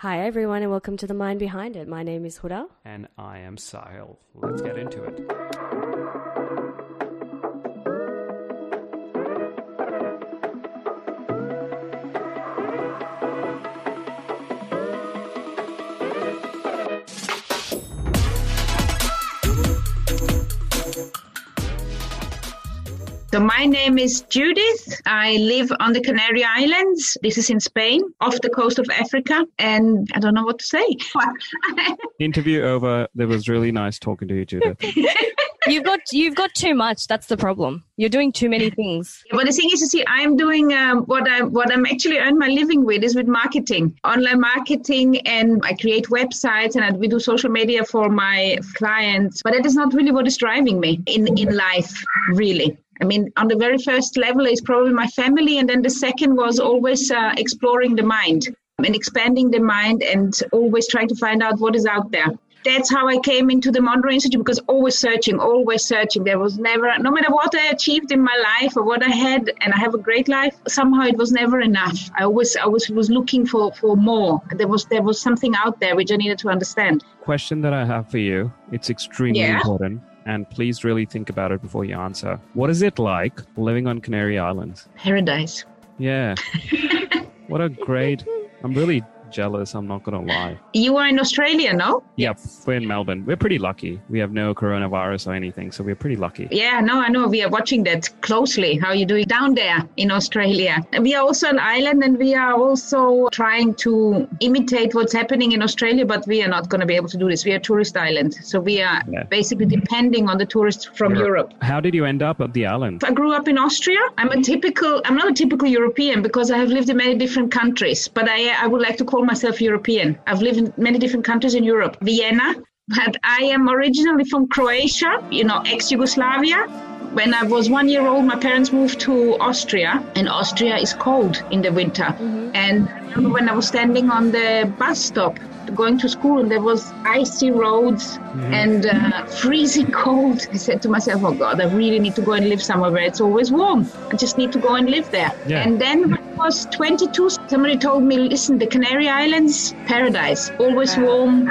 Hi, everyone, and welcome to The Mind Behind It. My name is Huda. And I am Sahil. Let's get into it. So my name is Judith. I live on the Canary Islands. This is in Spain, off the coast of Africa. And I don't know what to say. Interview over. It was really nice talking to you, Judith. You've got you've got too much. That's the problem. You're doing too many things. But the thing is, you see, I'm doing um, what I what I'm actually earn my living with is with marketing, online marketing, and I create websites and I, we do social media for my clients. But that is not really what is driving me in in life, really. I mean, on the very first level is probably my family, and then the second was always uh, exploring the mind and expanding the mind, and always trying to find out what is out there that's how I came into the Monroe Institute because always searching, always searching. There was never, no matter what I achieved in my life or what I had, and I have a great life. Somehow it was never enough. I always, I always was looking for for more. There was there was something out there which I needed to understand. Question that I have for you. It's extremely Yeah. important. And please really think about it before you answer. What is it like living on Canary Islands? Paradise. Yeah. what a great. I'm really jealous. I'm not going to lie. You are in Australia, no? Yep. We're in Melbourne. We're pretty lucky. We have no coronavirus or anything. So we're pretty lucky. Yeah, no, I know. We are watching that closely. How are you doing down there in Australia? We are also an island, and we are also trying to imitate what's happening in Australia. But we are not going to be able to do this. We are a tourist island, so we are Yeah. basically depending on the tourists from Europe. How did you end up at the island? I grew up in Austria. I'm a typical. I'm not a typical European because I have lived in many different countries. But I, I would like to call myself European. I've lived in many different countries in Europe. Vienna. But I am originally from Croatia. You know, ex-Yugoslavia. When I was one year old, my parents moved to Austria, and Austria is cold in the winter. And I remember when I was standing on the bus stop going to school, and there was icy roads and uh, freezing cold. I said to myself, "Oh God, I really need to go and live somewhere where it's always warm. I just need to go and live there." Yeah. And then was 22, somebody told me, "Listen, the Canary Islands, paradise, always warm,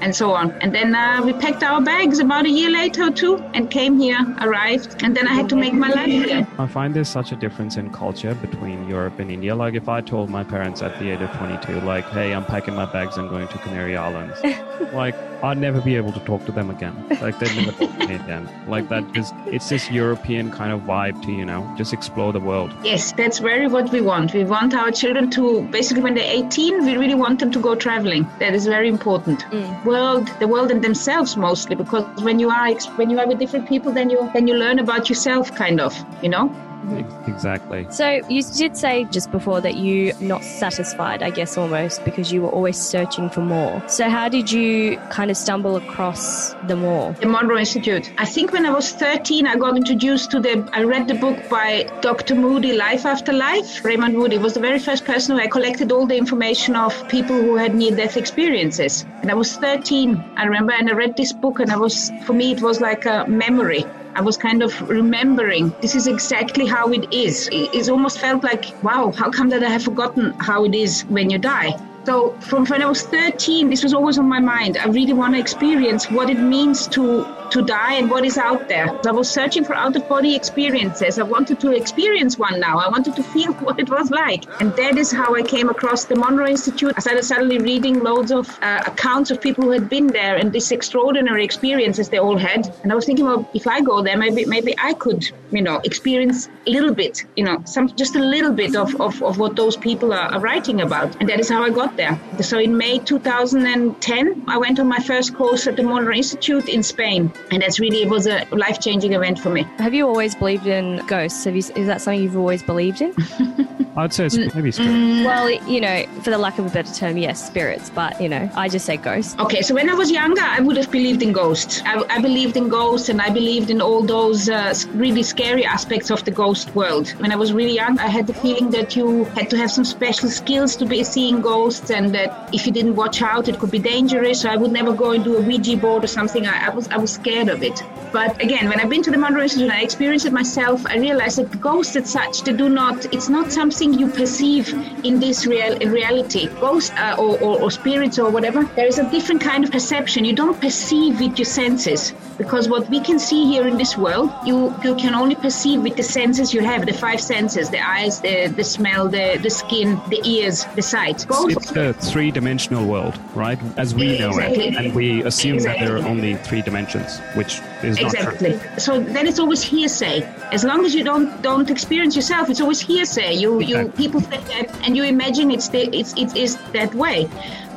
and so on." And then uh, we packed our bags about a year later or two and came here, arrived, and then I had to make my life here. I find there's such a difference in culture between Europe and India. Like, if I told my parents at the age of 22, like, hey, I'm packing my bags and going to Canary Islands, like, I'd never be able to talk to them again. Like, they'd never talk to me again. Like, that just, it's this European kind of vibe to, you know, just explore the world. Yes, that's very what we want. We want our children to basically when they're 18, we really want them to go traveling. That is very important. Mm. World, the world and themselves mostly, because when you are when you are with different people, then you then you learn about yourself, kind of. You know. Ex- Exactly. So you did say just before that you not satisfied, I guess almost because you were always searching for more. So how did you kind of stumble across the more? The Monroe Institute. I think when I was 13, I got introduced to the. I read the book by Dr. Moody, Life After Life. Raymond Moody was the very first person who I collected all the information of people who had near-death experiences. And I was 13, I remember, and I read this book, and I was, for me, it was like a memory. I was kind of remembering this is exactly how it is. It, almost felt like, wow, how come that I have forgotten how it is when you die? So from when I was 13, this was always on my mind. I really want to experience what it means to to die and what is out there. I was searching for out of body experiences. I wanted to experience one now. I wanted to feel what it was like. And that is how I came across the Monroe Institute. I started suddenly reading loads of uh, accounts of people who had been there and these extraordinary experiences they all had. And I was thinking, well, if I go there, maybe maybe I could, you know, experience a little bit, you know, some just a little bit of, of, of what those people are, are writing about. And that is how I got there. So in May 2010, I went on my first course at the Monroe Institute in Spain. And that's really, it was a life changing event for me. Have you always believed in ghosts? Have you, is that something you've always believed in? I'd say it's maybe spirit. well, you know, for the lack of a better term, yes, spirits, but you know, I just say ghosts. Okay, so when I was younger, I would have believed in ghosts. I, I believed in ghosts and I believed in all those uh, really scary aspects of the ghost world. When I was really young, I had the feeling that you had to have some special skills to be seeing ghosts and that if you didn't watch out, it could be dangerous. So I would never go and do a Ouija board or something. I, I was I was scared of it. But again, when I've been to the Monroe Institute and I experienced it myself, I realized that ghosts as such, they do not, it's not something you perceive in this real reality. Ghosts uh, or, or, or spirits or whatever, there is a different kind of perception. You don't perceive with your senses because what we can see here in this world, you, you can only perceive with the senses you have, the five senses, the eyes, the, the smell, the, the skin, the ears, the sight. Ghosts, it's a three-dimensional world, right? As we know exactly. it. And we assume exactly. that there are only three dimensions, which is not true. So then it's always hearsay. As long as you don't don't experience yourself, it's always hearsay. You you people say that, and you imagine it's the, it's it is that way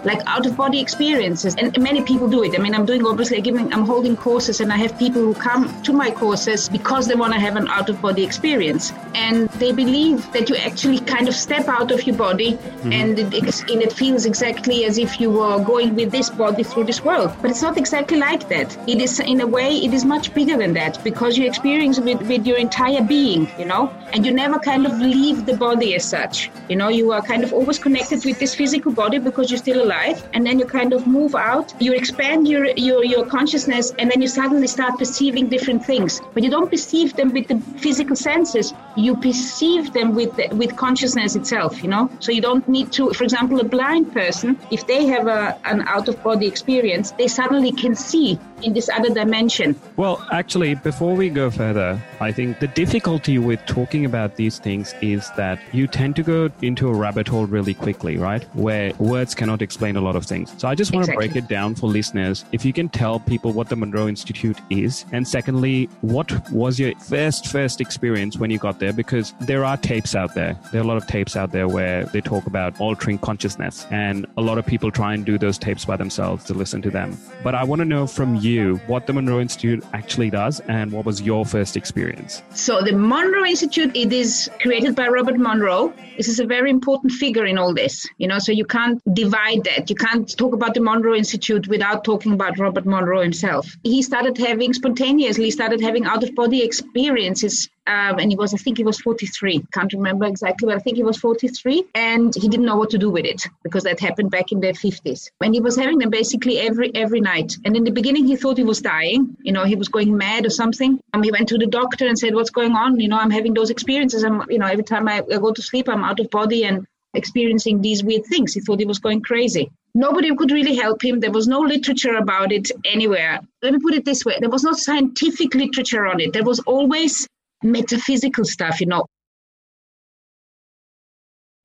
like out of body experiences. And many people do it. I mean, I'm doing obviously giving, I'm holding courses and I have people who come to my courses because they want to have an out of body experience. And they believe that you actually kind of step out of your body mm-hmm. and, it, and it feels exactly as if you were going with this body through this world. But it's not exactly like that. It is, in a way, it is much bigger than that because you experience it with, with your entire being, you know, and you never kind of leave the body as such. You know, you are kind of always connected with this physical body because you're still alive life and then you kind of move out you expand your, your your consciousness and then you suddenly start perceiving different things but you don't perceive them with the physical senses you perceive them with with consciousness itself you know so you don't need to for example a blind person if they have a, an out of body experience they suddenly can see in this other dimension. Well, actually, before we go further, I think the difficulty with talking about these things is that you tend to go into a rabbit hole really quickly, right? Where words cannot explain a lot of things. So I just want exactly. to break it down for listeners. If you can tell people what the Monroe Institute is, and secondly, what was your first first experience when you got there? Because there are tapes out there. There are a lot of tapes out there where they talk about altering consciousness, and a lot of people try and do those tapes by themselves to listen to them. But I want to know from you you what the Monroe Institute actually does and what was your first experience. So, the Monroe Institute, it is created by Robert Monroe. This is a very important figure in all this, you know, so you can't divide that. You can't talk about the Monroe Institute without talking about Robert Monroe himself. He started having spontaneously started having out of body experiences um, and he was, I think he was 43. Can't remember exactly, but I think he was 43. And he didn't know what to do with it because that happened back in the 50s. And he was having them basically every every night. And in the beginning, he thought he was dying. You know, he was going mad or something. Um, he went to the doctor and said, "What's going on? You know, I'm having those experiences. I'm, you know, every time I, I go to sleep, I'm out of body and experiencing these weird things. He thought he was going crazy. Nobody could really help him. There was no literature about it anywhere. Let me put it this way there was no scientific literature on it. There was always metaphysical stuff, you know,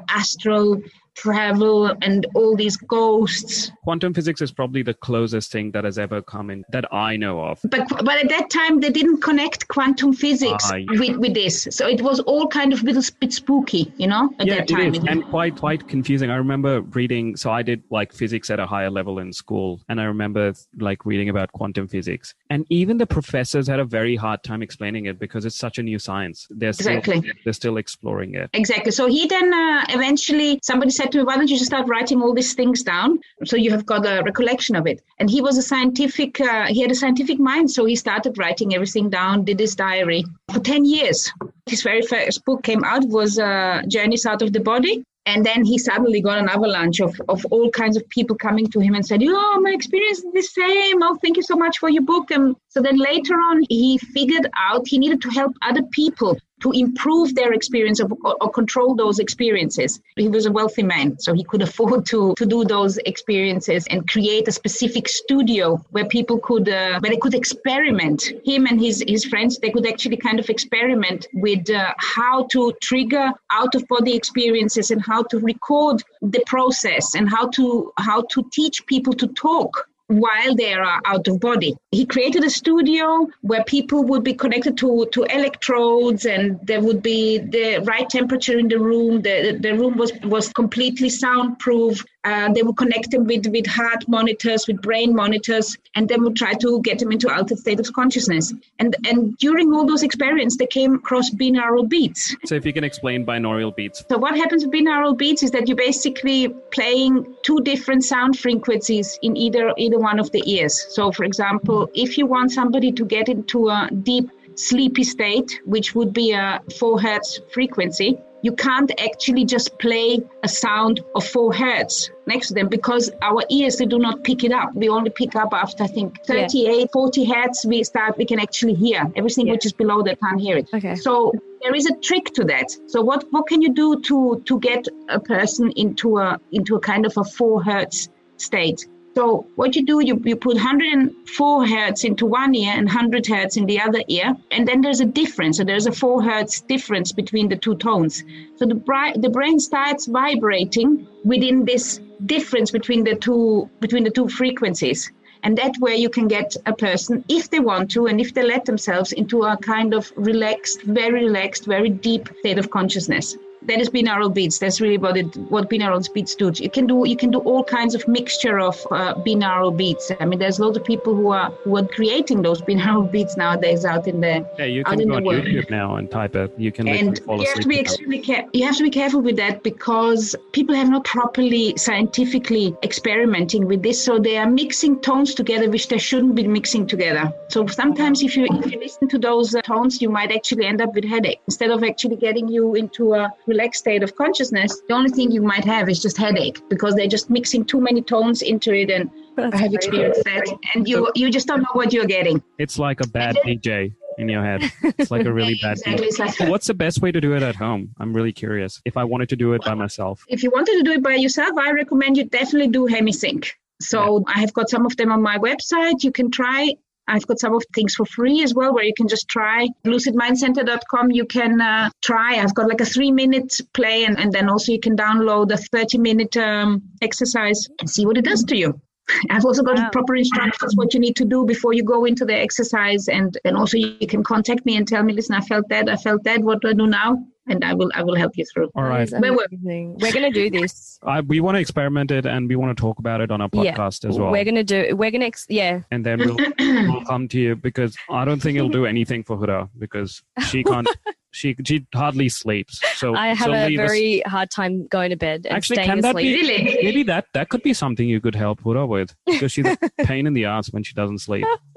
astral travel and all these ghosts. Quantum physics is probably the closest thing that has ever come in that I know of. But but at that time they didn't connect quantum physics uh, yeah. with, with this. So it was all kind of a little bit spooky, you know, at yeah, that time. It is. and quite quite confusing. I remember reading so I did like physics at a higher level in school and I remember like reading about quantum physics. And even the professors had a very hard time explaining it because it's such a new science. They're still, exactly. they're still exploring it. Exactly. So he then uh, eventually somebody said to me, why don't you just start writing all these things down so you have got a recollection of it? And he was a scientific, uh, he had a scientific mind, so he started writing everything down, did his diary for 10 years. His very first book came out was uh, Journeys Out of the Body. And then he suddenly got an avalanche of, of all kinds of people coming to him and said, Oh, my experience is the same. Oh, thank you so much for your book. And so then later on, he figured out he needed to help other people to improve their experience of, or, or, control those experiences. He was a wealthy man, so he could afford to, to do those experiences and create a specific studio where people could, uh, where they could experiment. Him and his, his friends, they could actually kind of experiment with uh, how to trigger out of body experiences and how to record the process and how to, how to teach people to talk while they are out of body. He created a studio where people would be connected to, to electrodes and there would be the right temperature in the room. The, the room was, was completely soundproof. Uh, they would connect them with, with heart monitors, with brain monitors, and then would try to get them into altered state of consciousness. And and during all those experiments, they came across binaural beats. So if you can explain binaural beats. So what happens with binaural beats is that you're basically playing two different sound frequencies in either either one of the ears. So for example, if you want somebody to get into a deep sleepy state, which would be a 4 hertz frequency, you can't actually just play a sound of four hertz next to them because our ears they do not pick it up we only pick up after i think 38 yeah. 40 hertz we start we can actually hear everything yeah. which is below that can't hear it okay so there is a trick to that so what what can you do to to get a person into a into a kind of a four hertz state so what you do, you, you put 104 hertz into one ear and 100 hertz in the other ear, and then there's a difference. So there's a four hertz difference between the two tones. So the, bri- the brain starts vibrating within this difference between the two between the two frequencies. And that way you can get a person, if they want to, and if they let themselves into a kind of relaxed, very relaxed, very deep state of consciousness that is binaural beats. That's really what it, what binaural beats do. You can do you can do all kinds of mixture of uh, binaural beats. I mean, there's lots of people who are who are creating those binaural beats nowadays out in the yeah. You can go on world. YouTube now and type it. You can and you have to be extremely care- you have to be careful with that because people have not properly scientifically experimenting with this, so they are mixing tones together which they shouldn't be mixing together. So sometimes if you if you listen to those uh, tones, you might actually end up with headache instead of actually getting you into a relaxed state of consciousness, the only thing you might have is just headache because they're just mixing too many tones into it. And That's I have experienced that. And you you just don't know what you're getting. It's like a bad DJ in your head. It's like a really bad exactly. Like What's the best way to do it at home? I'm really curious. If I wanted to do it by myself. If you wanted to do it by yourself, I recommend you definitely do HemiSync. So yeah. I have got some of them on my website. You can try I've got some of things for free as well, where you can just try lucidmindcenter.com. You can uh, try. I've got like a three minute play, and, and then also you can download a 30 minute um, exercise and see what it does to you. I've also got wow. proper instructions what you need to do before you go into the exercise, and and also you can contact me and tell me, listen, I felt that, I felt that. What do I do now? And I will I will help you through. All right, we're, we're going to do this. I, we want to experiment it, and we want to talk about it on our podcast yeah, as well. We're going to do. We're going to ex- yeah. And then we'll, we'll come to you because I don't think it'll do anything for Huda because she can't. she she hardly sleeps. So I have so a very us. hard time going to bed and Actually, staying can that. Be, really? Maybe that that could be something you could help Huda with because she's a pain in the ass when she doesn't sleep.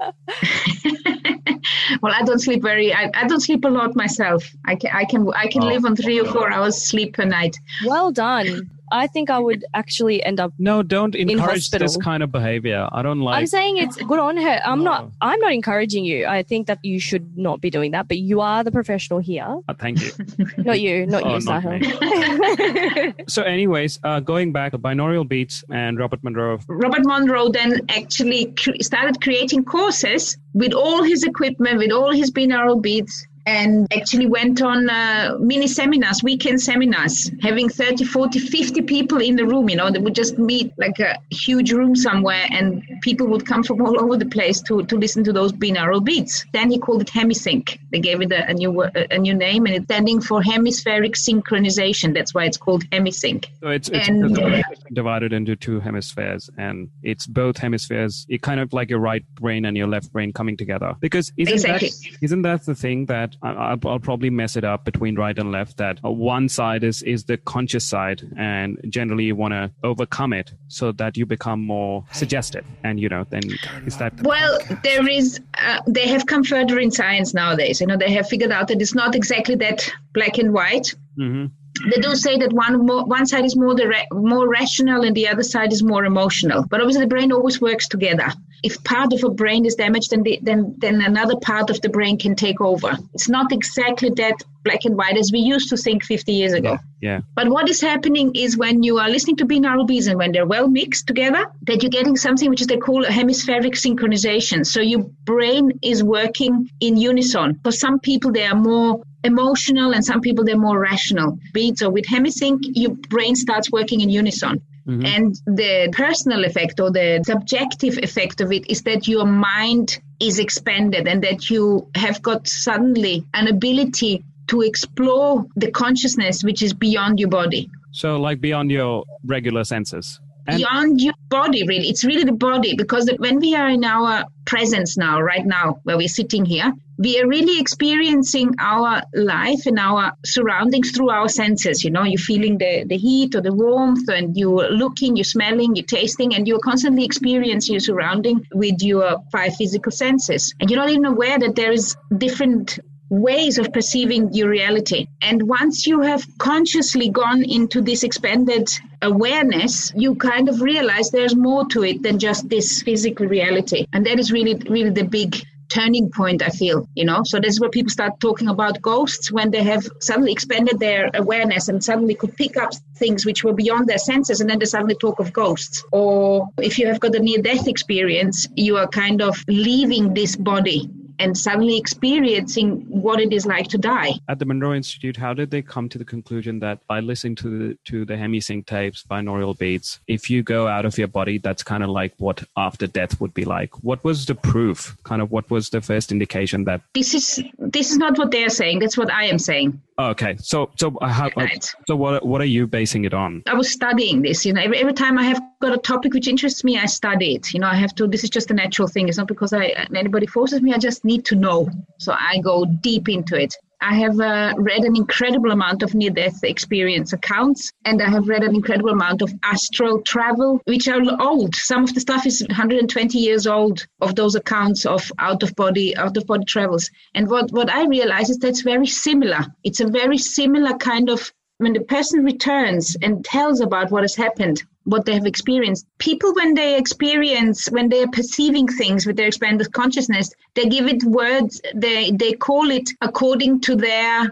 well, I don't sleep very. I, I don't sleep a lot myself. I can I can I can oh. live on three or four oh. hours sleep per night. Well done. I think I would actually end up. No, don't encourage this kind of behavior. I don't like. I'm saying it's good on her. I'm no. not. I'm not encouraging you. I think that you should not be doing that. But you are the professional here. Uh, thank you. not you. Not oh, you, Sahil. so, anyways, uh, going back, binaural beats and Robert Monroe. Robert Monroe then actually started creating courses with all his equipment, with all his binaural beats and actually went on uh, mini seminars, weekend seminars, having 30, 40, 50 people in the room. You know, they would just meet like a huge room somewhere, and people would come from all over the place to, to listen to those binaural beats. Then he called it HemiSync. They gave it a, a new a new name, and it's standing for hemispheric synchronization. That's why it's called HemiSync. So it's, it's and, divided into two hemispheres, and it's both hemispheres. It kind of like your right brain and your left brain coming together. Because isn't exactly. that isn't that the thing that I'll, I'll, probably mess it up between right and left. That one side is is the conscious side, and generally you want to overcome it so that you become more suggestive. And you know, then is that well, there is. Uh, they have come further in science nowadays. You know, they have figured out that it's not exactly that black and white. Mm-hmm they do say that one more, one side is more the more rational and the other side is more emotional. But obviously, the brain always works together. If part of a brain is damaged, then the, then then another part of the brain can take over. It's not exactly that black and white as we used to think 50 years ago. Yeah. But what is happening is when you are listening to binaural beats and when they're well mixed together, that you're getting something which is they call a hemispheric synchronization. So your brain is working in unison. For some people, they are more emotional and some people they're more rational beats or with hemisync your brain starts working in unison mm-hmm. and the personal effect or the subjective effect of it is that your mind is expanded and that you have got suddenly an ability to explore the consciousness which is beyond your body so like beyond your regular senses and beyond your body really. It's really the body because when we are in our presence now right now where we're sitting here we are really experiencing our life and our surroundings through our senses you know. You're feeling the, the heat or the warmth and you're looking you're smelling you're tasting and you're constantly experiencing your surrounding with your five physical senses. And you're not even aware that there is different ways of perceiving your reality. And once you have consciously gone into this expanded awareness, you kind of realize there's more to it than just this physical reality. And that is really, really the big turning point, I feel, you know. So this is where people start talking about ghosts when they have suddenly expanded their awareness and suddenly could pick up things which were beyond their senses and then they suddenly talk of ghosts. Or if you have got a near death experience, you are kind of leaving this body and suddenly experiencing what it is like to die. At the Monroe Institute, how did they come to the conclusion that by listening to the to the hemisync tapes, binaural beats, if you go out of your body, that's kind of like what after death would be like? What was the proof? Kind of what was the first indication that this is this is not what they're saying. That's what I am saying. Okay, so so uh, how, right. so what what are you basing it on? I was studying this. You know, every, every time I have got a topic which interests me, I study it. You know, I have to. This is just a natural thing. It's not because I anybody forces me. I just need to know. So I go deep into it. I have uh, read an incredible amount of near death experience accounts, and I have read an incredible amount of astral travel, which are old. Some of the stuff is 120 years old of those accounts of out of body, out of body travels. And what, what I realize is that's very similar. It's a very similar kind of when the person returns and tells about what has happened, what they have experienced, people, when they experience, when they are perceiving things with their expanded consciousness, they give it words, they, they call it according to their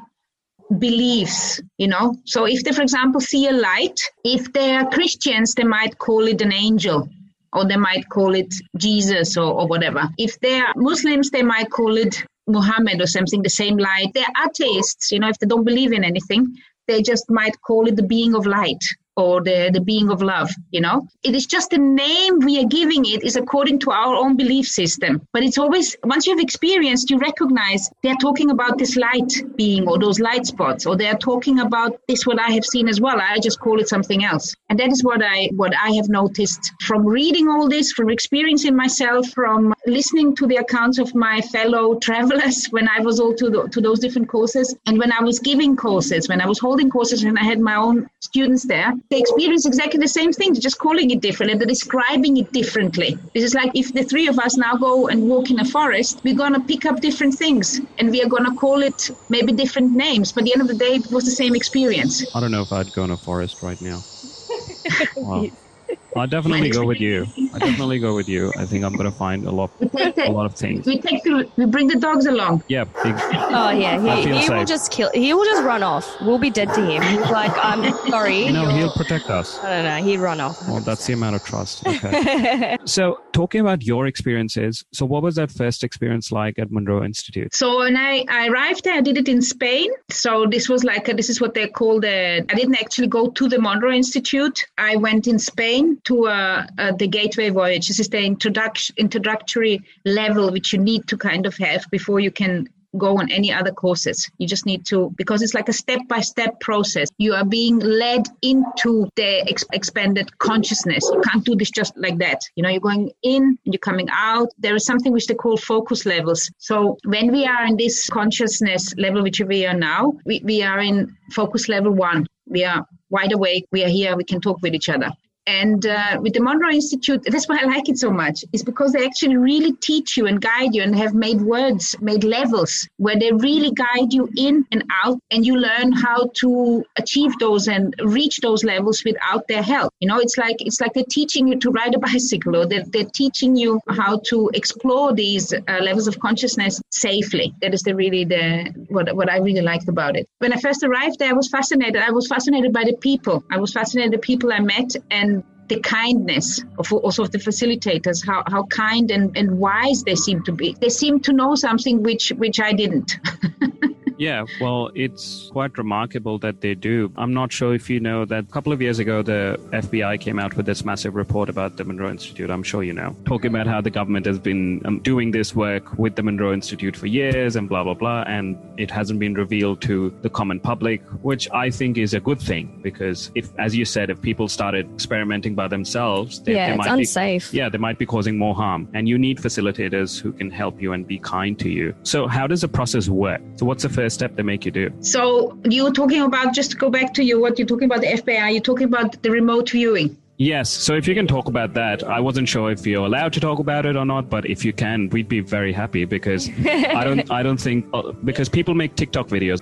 beliefs you know? So if they for example see a light if they are christians they might call it an angel or they might call it jesus or, or whatever. If they're muslims they might call it muhammad or something the same light. They're atheists you know if they don't believe in anything they just might call it the being of light or the, the being of love, you know? It is just the name we are giving it is according to our own belief system. But it's always, once you've experienced, you recognize they're talking about this light being or those light spots, or they're talking about this, what I have seen as well. I just call it something else. And that is what I, what I have noticed from reading all this, from experiencing myself, from listening to the accounts of my fellow travelers when I was all to, the, to those different courses. And when I was giving courses, when I was holding courses and I had my own students there, they experience exactly the same thing, they're just calling it different and they're describing it differently. This is like if the three of us now go and walk in a forest, we're going to pick up different things and we are going to call it maybe different names. But at the end of the day, it was the same experience. I don't know if I'd go in a forest right now. Wow. I'll definitely go with you. I definitely go with you. I think I'm gonna find a lot, a lot of things. We take the, we bring the dogs along. Yeah. Big, oh yeah, he, he will just kill. He will just run off. We'll be dead to him. He's like, I'm sorry. No, he'll protect us. I don't know. He'd run off. Well, that's the amount of trust. Okay. so, talking about your experiences, so what was that first experience like at Monroe Institute? So when I, I arrived there, I did it in Spain. So this was like a, this is what they call the. I didn't actually go to the Monroe Institute. I went in Spain to uh, uh, the Gateway Voyage. This is the introduction, introductory level which you need to kind of have before you can go on any other courses. You just need to, because it's like a step by step process. You are being led into the ex- expanded consciousness. You can't do this just like that. You know, you're going in and you're coming out. There is something which they call focus levels. So when we are in this consciousness level, which we are now, we, we are in focus level one. We are wide awake. We are here. We can talk with each other. And uh, with the Monroe Institute, that's why I like it so much, is because they actually really teach you and guide you and have made words, made levels where they really guide you in and out, and you learn how to achieve those and reach those levels without their help. You know, it's like it's like they're teaching you to ride a bicycle, or they're, they're teaching you how to explore these uh, levels of consciousness safely. That is the really the what what I really liked about it. When I first arrived there, I was fascinated. I was fascinated by the people. I was fascinated by the people I met and the kindness of also of the facilitators, how, how kind and, and wise they seem to be. They seem to know something which which I didn't. Yeah, well, it's quite remarkable that they do. I'm not sure if you know that a couple of years ago, the FBI came out with this massive report about the Monroe Institute. I'm sure you know, talking about how the government has been um, doing this work with the Monroe Institute for years and blah, blah, blah. And it hasn't been revealed to the common public, which I think is a good thing because if, as you said, if people started experimenting by themselves, they, yeah, they it's might unsafe. Be, yeah, they might be causing more harm. And you need facilitators who can help you and be kind to you. So, how does the process work? So, what's the first step they make you do? So you're talking about just to go back to you what you're talking about the FBI. You're talking about the remote viewing. Yes. So if you can talk about that, I wasn't sure if you're allowed to talk about it or not, but if you can, we'd be very happy because I don't, I don't think uh, because people make TikTok videos.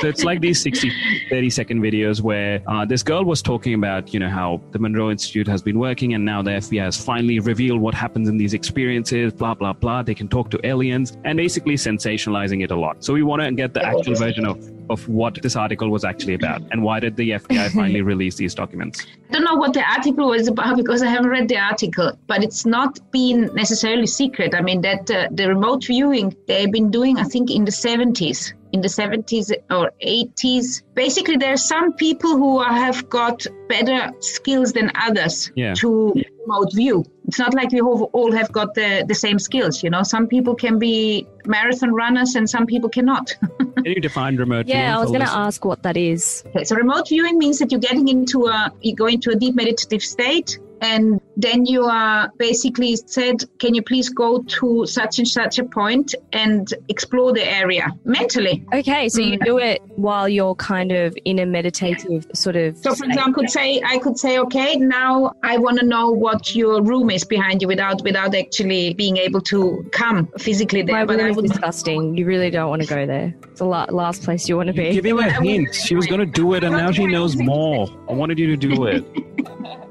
So it's like these 60, 30 second videos where uh, this girl was talking about, you know, how the Monroe Institute has been working and now the FBI has finally revealed what happens in these experiences, blah, blah, blah. They can talk to aliens and basically sensationalizing it a lot. So we want to get the actual version of, of what this article was actually about and why did the FBI finally release these documents? I don't know what the article was about because I haven't read the article, but it's not been necessarily secret. I mean, that uh, the remote viewing they've been doing, I think, in the 70s in the 70s or 80s. Basically, there are some people who have got better skills than others Yeah. to remote view. It's not like we all all have got the, the same skills, you know. Some people can be marathon runners and some people cannot. Can you define remote viewing Yeah, I was going to ask what that is. Okay, so remote viewing means that you're getting into a you go into a deep meditative state and then you are basically said, can you please go to such and such a point and explore the area mentally? Okay, so you do it while you're kind of in a meditative sort of. So, for example, could say I could say, okay, now I want to know what your room is behind you without without actually being able to come physically there. my but I room is disgusting. You really don't want to go there. It's the la- last place you want to be. Give him a I would- hint. She was going to do it, and now she knows more. I wanted you to do it.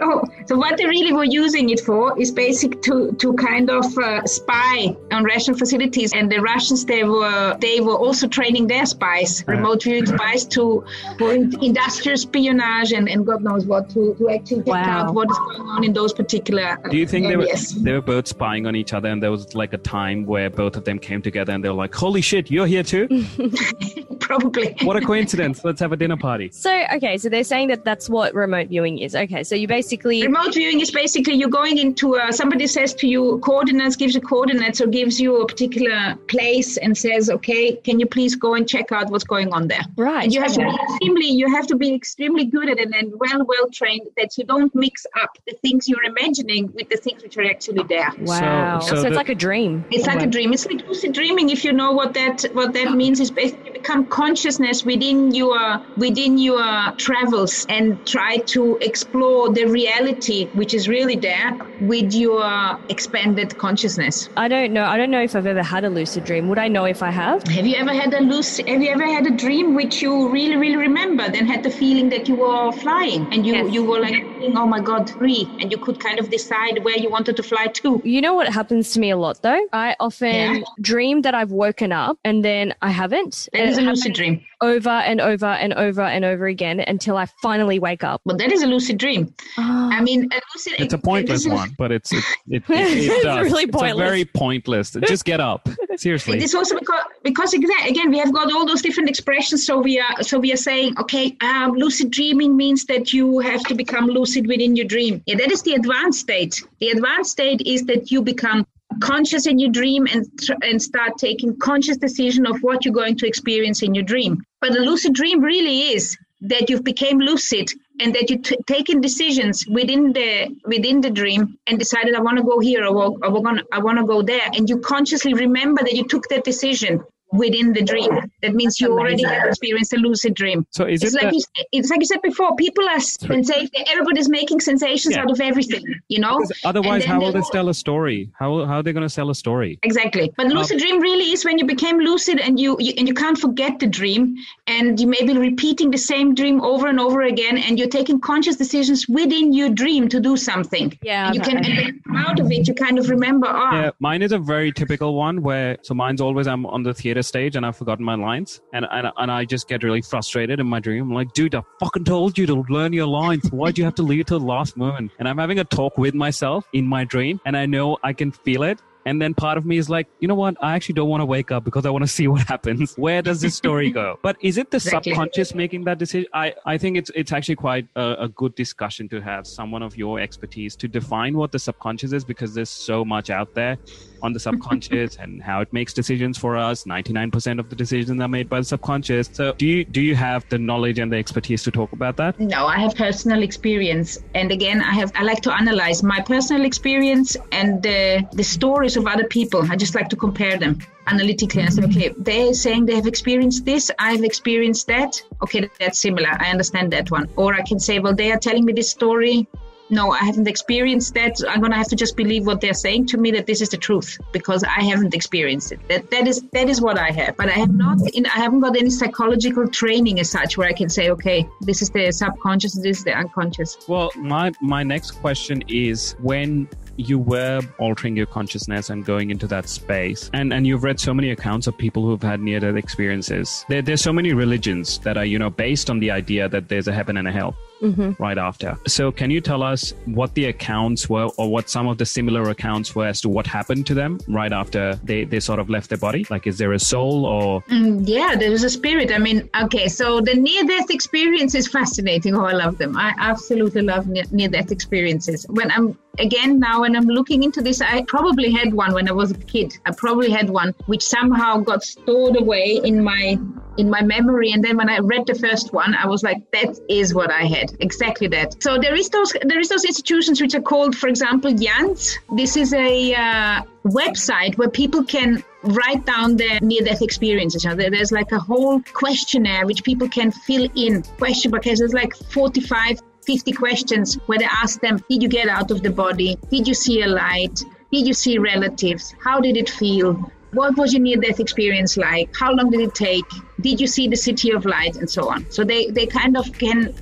Oh, so what they really were using it for is basic to to kind of uh, spy on Russian facilities, and the Russians they were they were also training their spies, remote viewing spies, to for industrial espionage and, and God knows what to, to actually check Wow. out what is going on in those particular. Do you think they were they were both spying on each other, and there was like a time where both of them came together, and they were like, "Holy shit, you're here too! probably? What a coincidence! Let's have a dinner party." So, okay, so they're saying that that's what remote viewing is. Okay, so you basically. Remote viewing is basically you're going into a, somebody says to you coordinates, gives you coordinates or gives you a particular place and says, okay, can you please go and check out what's going on there? Right. And you have to be extremely, you have to be extremely good at it and well, well trained that you don't mix up the things you're imagining with the things which are actually there. Wow. So- So, so it's the- like a dream. It's like a dream. It's like lucid dreaming. If you know what that what that means, is basically become consciousness within your within your travels and try to explore the reality which is really there with your expanded consciousness. I don't know. I don't know if I've ever had a lucid dream. Would I know if I have? Have you ever had a lucid? Have you ever had a dream which you really really remembered and had the feeling that you were flying and you Yes. you were like, oh my god, free, and you could kind of decide where you wanted to fly to. You know what happens to me a lot though? I often Yeah. dream that I've woken up and then I haven't. That is a lucid dream. Over and over and over and over again until I finally wake up. But that is a lucid dream. Ah. I mean, lucid. It's a pointless one, but it's it, it, it, it It's does. really It's pointless. very pointless. Just get up. Seriously. It is also because because again we have got all those different expressions. So we are so we are saying okay, um, lucid dreaming means that you have to become lucid within your dream. Yeah, that is the advanced state. The advanced state is that you become conscious in your dream and tr- and start taking conscious decision of what you're going to experience in your dream. But a lucid dream really is that you've became lucid and that you've t- taken decisions within the within the dream and decided I want to go here or, gonna, I want to go there and you consciously remember that you took that decision within the dream. That means you already have experienced a lucid dream. so is It's it like, that, you, it's like you said before, people are sensation, everybody's making sensations Yeah. out of everything, you know? because otherwise, how will they tell a story? How how are they going to sell a story? Exactly. But lucid dream really is when you became lucid and you, you and you can't forget the dream and you may be repeating the same dream over and over again and you're taking conscious decisions within your dream to do something. Yeah, And you can and come out of it you kind of remember, ah, Yeah, mine is a very typical one where so mine's always I'm on the theater stage and I've forgotten my lines and and, and I just get really frustrated in my dream. I'm like, dude, I fucking told you to learn your lines. Why do you have to leave it till the last moment? And I'm having a talk with myself in my dream and I know I can feel it. And then part of me is like, you know what? I actually don't want to wake up because I want to see what happens. Where does this story go? But is it the Exactly. subconscious making that decision? I, I think it's it's actually quite a, a good discussion to have someone of your expertise to define what the subconscious is because there's so much out there on the subconscious and how it makes decisions for us. 99% of the decisions are made by the subconscious. So do you do you have the knowledge and the expertise to talk about that? No, I have personal experience, and again, I have. I like to analyze my personal experience and the the stories of other people. I just like to compare them analytically and say, okay, they're saying they have experienced this. I've experienced that. Okay, that's similar. I understand that one. Or I can say, well, they are telling me this story. No, I haven't experienced that. I'm gonna have to just believe what they're saying to me that this is the truth because I haven't experienced it. That that is that is what I have. But I have not. In, I haven't got any psychological training as such where I can say, okay, this is the subconscious, this is the unconscious. Well, my my next question is when you were altering your consciousness and going into that space and and you've read so many accounts of people who've had near death experiences there, there's so many religions that are you know based on the idea that there's a heaven and a hell mm-hmm. right after. So, can you tell us what the accounts were, or what some of the similar accounts were as to what happened to them right after they, they sort of left their body? Like, is there a soul or? Mm, yeah, there's a spirit. I mean, okay, so the near death experience is fascinating. Oh, I love them. I absolutely love near death experiences. When I'm again now when i'm looking into this i probably had one when i was a kid i probably had one which somehow got stored away in my in my memory and then when i read the first one i was like that is what i had exactly that so there is those there is those institutions which are called for example Jans this is a uh, website where people can write down their near death experiences. There's like a whole questionnaire which people can fill in. Question because there's like 45, 50 questions where they ask them, Did you get out of the body? Did you see a light? Did you see relatives? How did it feel? What was your near death experience like? How long did it take? Did you see the city of light? And so on. So they, they kind of can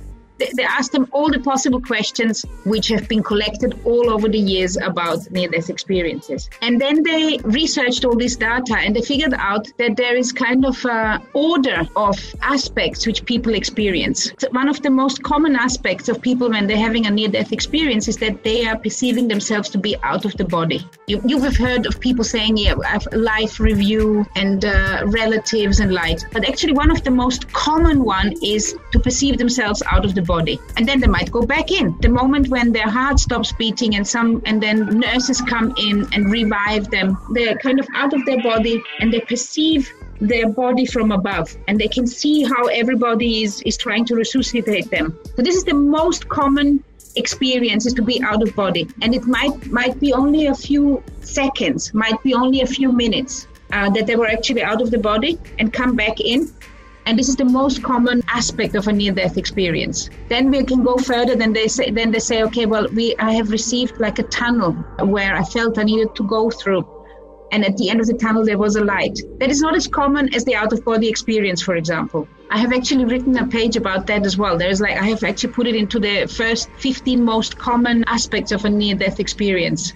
they asked them all the possible questions which have been collected all over the years about near death experiences. And then they researched all this data and they figured out that there is kind of a order of aspects which people experience. So one of the most common aspects of people when they're having a near death experience is that they are perceiving themselves to be out of the body. You, you have heard of people saying, yeah, life review and uh, relatives and light. But actually, one of the most common one is to perceive themselves out of the body body. And then they might go back in. The moment when their heart stops beating and some and then nurses come in and revive them they're kind of out of their body and they perceive their body from above. And they can see how everybody is is trying to resuscitate them. So this is the most common experience is to be out of body. And it might might be only a few seconds might be only a few minutes uh, that they were actually out of the body and come back in and this is the most common aspect of a near-death experience. Then we can go further. Then they say, then they say, okay, well, we I have received like a tunnel where I felt I needed to go through, and at the end of the tunnel there was a light. That is not as common as the out-of-body experience, for example. I have actually written a page about that as well. There's like I have actually put it into the first 15 most common aspects of a near-death experience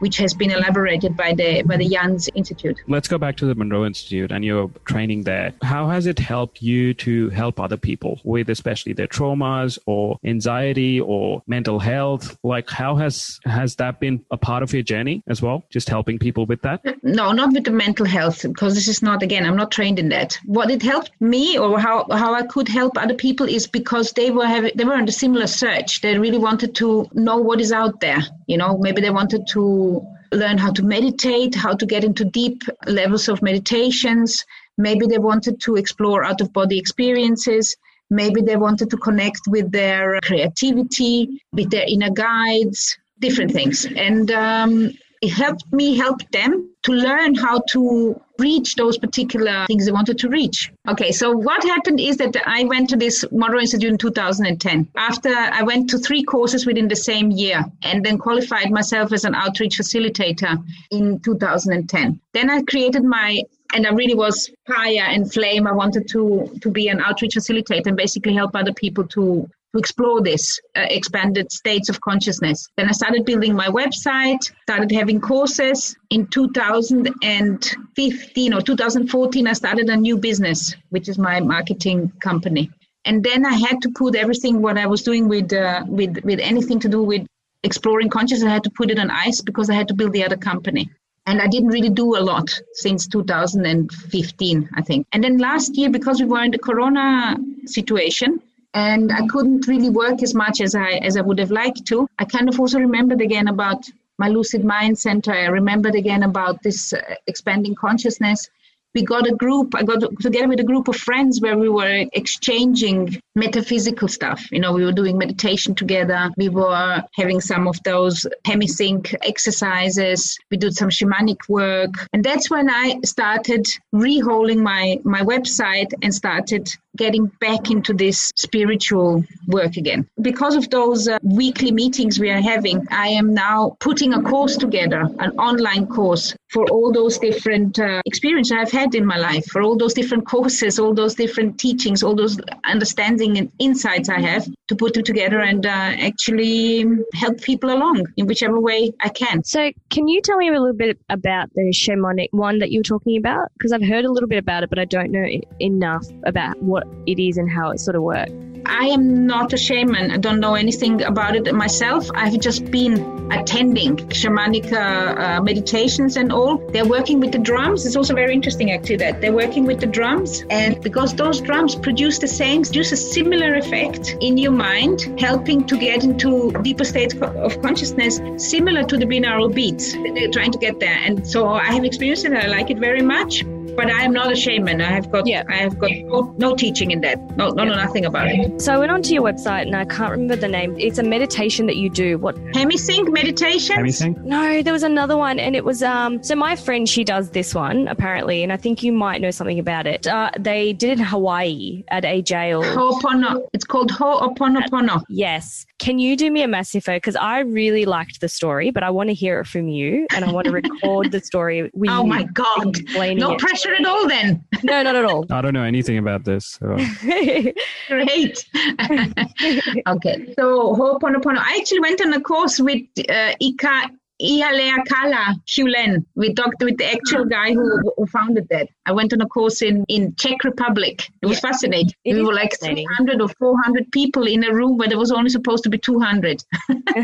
which has been elaborated by the by the Jans Institute. Let's go back to the Monroe Institute and your training there. How has it helped you to help other people with especially their traumas or anxiety or mental health? Like how has has that been a part of your journey as well? Just helping people with that? No, not with the mental health because this is not again, I'm not trained in that. What it helped me or how how I could help other people is because they were having they were on a similar search. They really wanted to know what is out there. You know, maybe they wanted to learn how to meditate, how to get into deep levels of meditations. Maybe they wanted to explore out of body experiences. Maybe they wanted to connect with their creativity, with their inner guides, different things. And um, it helped me help them to learn how to reach those particular things they wanted to reach. Okay, so what happened is that I went to this Monroe Institute in 2010. After I went to three courses within the same year and then qualified myself as an outreach facilitator in 2010. Then I created my and I really was fire and flame. I wanted to to be an outreach facilitator and basically help other people to to explore this uh, expanded states of consciousness. Then I started building my website, started having courses. In 2015 or 2014, I started a new business, which is my marketing company. And then I had to put everything what I was doing with uh, with with anything to do with exploring consciousness. I had to put it on ice because I had to build the other company. And I didn't really do a lot since 2015, I think. And then last year, because we were in the corona situation, and I couldn't really work as much as I as I would have liked to. I kind of also remembered again about my lucid mind center. I remembered again about this uh, expanding consciousness. We got a group i got together with a group of friends where we were exchanging metaphysical stuff. You know we were doing meditation together. We were having some of those hemisync exercises. We did some shamanic work. And that's when i started reholding my my website and started getting back into this spiritual work again. Because of those uh, weekly meetings we are having, I am now putting a course together, an online course for all those different uh, experiences I've had in my life, for all those different courses, all those different teachings, all those understanding and insights I have to put them together and uh, actually help people along in whichever way I can. So, can you tell me a little bit about the shamanic one that you were talking about? Because I've heard a little bit about it, but I don't know enough about what it is and how it sort of works. I am not a shaman. I don't know anything about it myself. I've just been attending shamanic uh, uh, meditations and all. They're working with the drums. It's also very interesting, actually, that they're working with the drums. And because those drums produce the same, produce a similar effect in your mind, helping to get into deeper states of consciousness, similar to the binaural beats. They're trying to get there. And so I have experienced it. I like it very much but I am not a shaman. I have got yeah. I have got no, no teaching in that. No, no, yeah. no, nothing about it. So I went onto your website and I can't remember the name. It's a meditation that you do. What Hemisync meditation? Hemisync? No, there was another one, and it was um. So my friend, she does this one apparently, and I think you might know something about it. Uh, they did it in Hawaii at a jail. Ho'opono. It's called Ho'oponopono. Yes. Can you do me a massive favor? Because I really liked the story, but I want to hear it from you, and I want to record the story. With oh my god! No pressure at all then. No, not at all. I don't know anything about this. So. Great. okay. So Ho'oponopono. I actually went on a course with uh, Ika Ihaleakala Hew Len. We talked with the actual ah. guy who, who founded that. I went on a course in, in Czech Republic. It was yeah. fascinating. It we were like 300 or 400 people in a room where there was only supposed to be 200.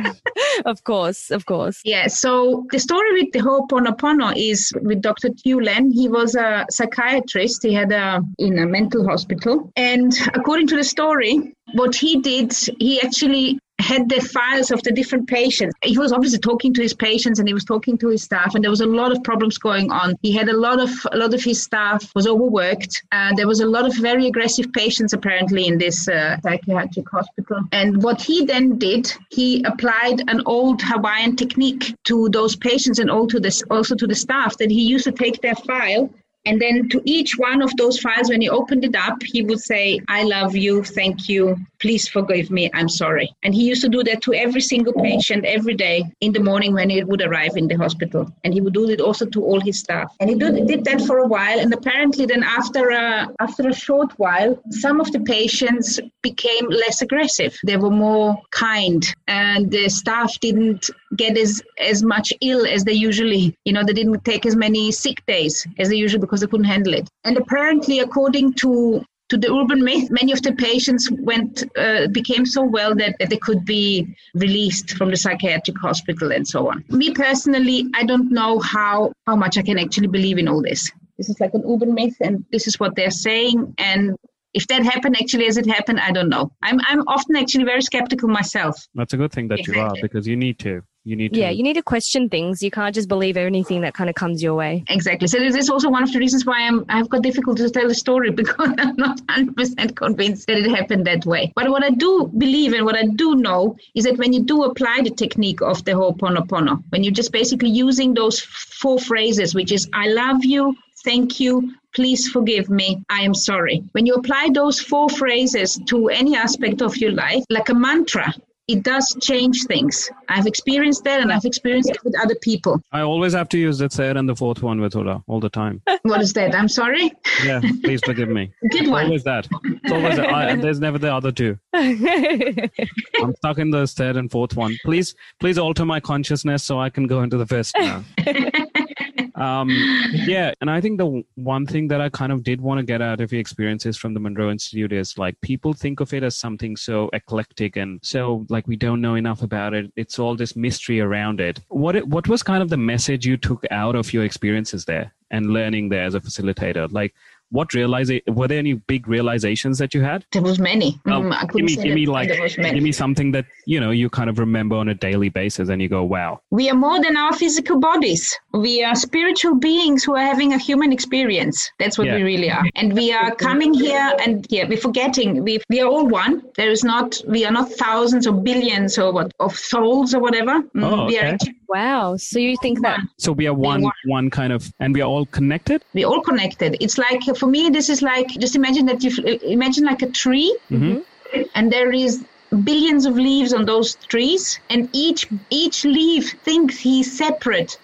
of course, of course. Yeah. So the story with the Ho'oponopono is with Dr. Hew Len. He was a psychiatrist. He had a in a mental hospital, and according to the story, what he did, he actually had the files of the different patients. He was obviously talking to his patients and he was talking to his staff, and there was a lot of problems going on. He had a lot of a lot of his staff was overworked. Uh, there was a lot of very aggressive patients apparently in this uh, psychiatric hospital. And what he then did, he applied an old Hawaiian technique to those patients and all to this also to the staff that he used to take their file and then to each one of those files, when he opened it up, he would say, I love you, thank you, please forgive me, I'm sorry. And he used to do that to every single patient every day in the morning when he would arrive in the hospital. And he would do it also to all his staff. And he did, did that for a while. And apparently, then after a, after a short while, some of the patients became less aggressive. They were more kind. And the staff didn't get as, as much ill as they usually, you know, they didn't take as many sick days as they usually because they couldn't handle it. And apparently, according to to the urban myth, many of the patients went uh, became so well that, that they could be released from the psychiatric hospital and so on. Me personally, I don't know how how much I can actually believe in all this. This is like an urban myth, and this is what they're saying. And if that happened actually as it happened, I don't know. I'm I'm often actually very skeptical myself. That's a good thing that you are because you need to. You need to. Yeah, you need to question things. You can't just believe anything that kind of comes your way. Exactly. So this is also one of the reasons why I'm I've got difficulty to tell the story because I'm not 100% convinced that it happened that way. But what I do believe and what I do know is that when you do apply the technique of the Ho'oponopono, when you're just basically using those four phrases, which is I love you, thank you, please forgive me, I am sorry. When you apply those four phrases to any aspect of your life, like a mantra, it does change things. I've experienced that and I've experienced it with other people. I always have to use the third and the fourth one with Ola all the time. What is that? I'm sorry? Yeah, please forgive me. Good one. Always that. It's always that. I, there's never the other two. I'm stuck in the third and fourth one. Please, please alter my consciousness so I can go into the first now. Um, yeah, and I think the one thing that I kind of did want to get out of your experiences from the Monroe Institute is like people think of it as something so eclectic and so like we don't know enough about it. It's all this mystery around it. What it, what was kind of the message you took out of your experiences there and learning there as a facilitator? Like what realize were there any big realizations that you had? There was many. Um, give me give me like give me something that you know you kind of remember on a daily basis and you go wow. We are more than our physical bodies. We are spiritual beings who are having a human experience. That's what yeah. we really are. And we are coming here and yeah we're forgetting. We, we are all one. There is not we are not thousands or billions or what of souls or whatever. Mm, oh, okay. Are actually Wow. So you think that So we are one, one. one kind of, and we are all connected. We're all connected. It's like for me, this is like just imagine that you imagine like a tree, Mhm. and there is billions of leaves on those trees, and each each leaf thinks he's separate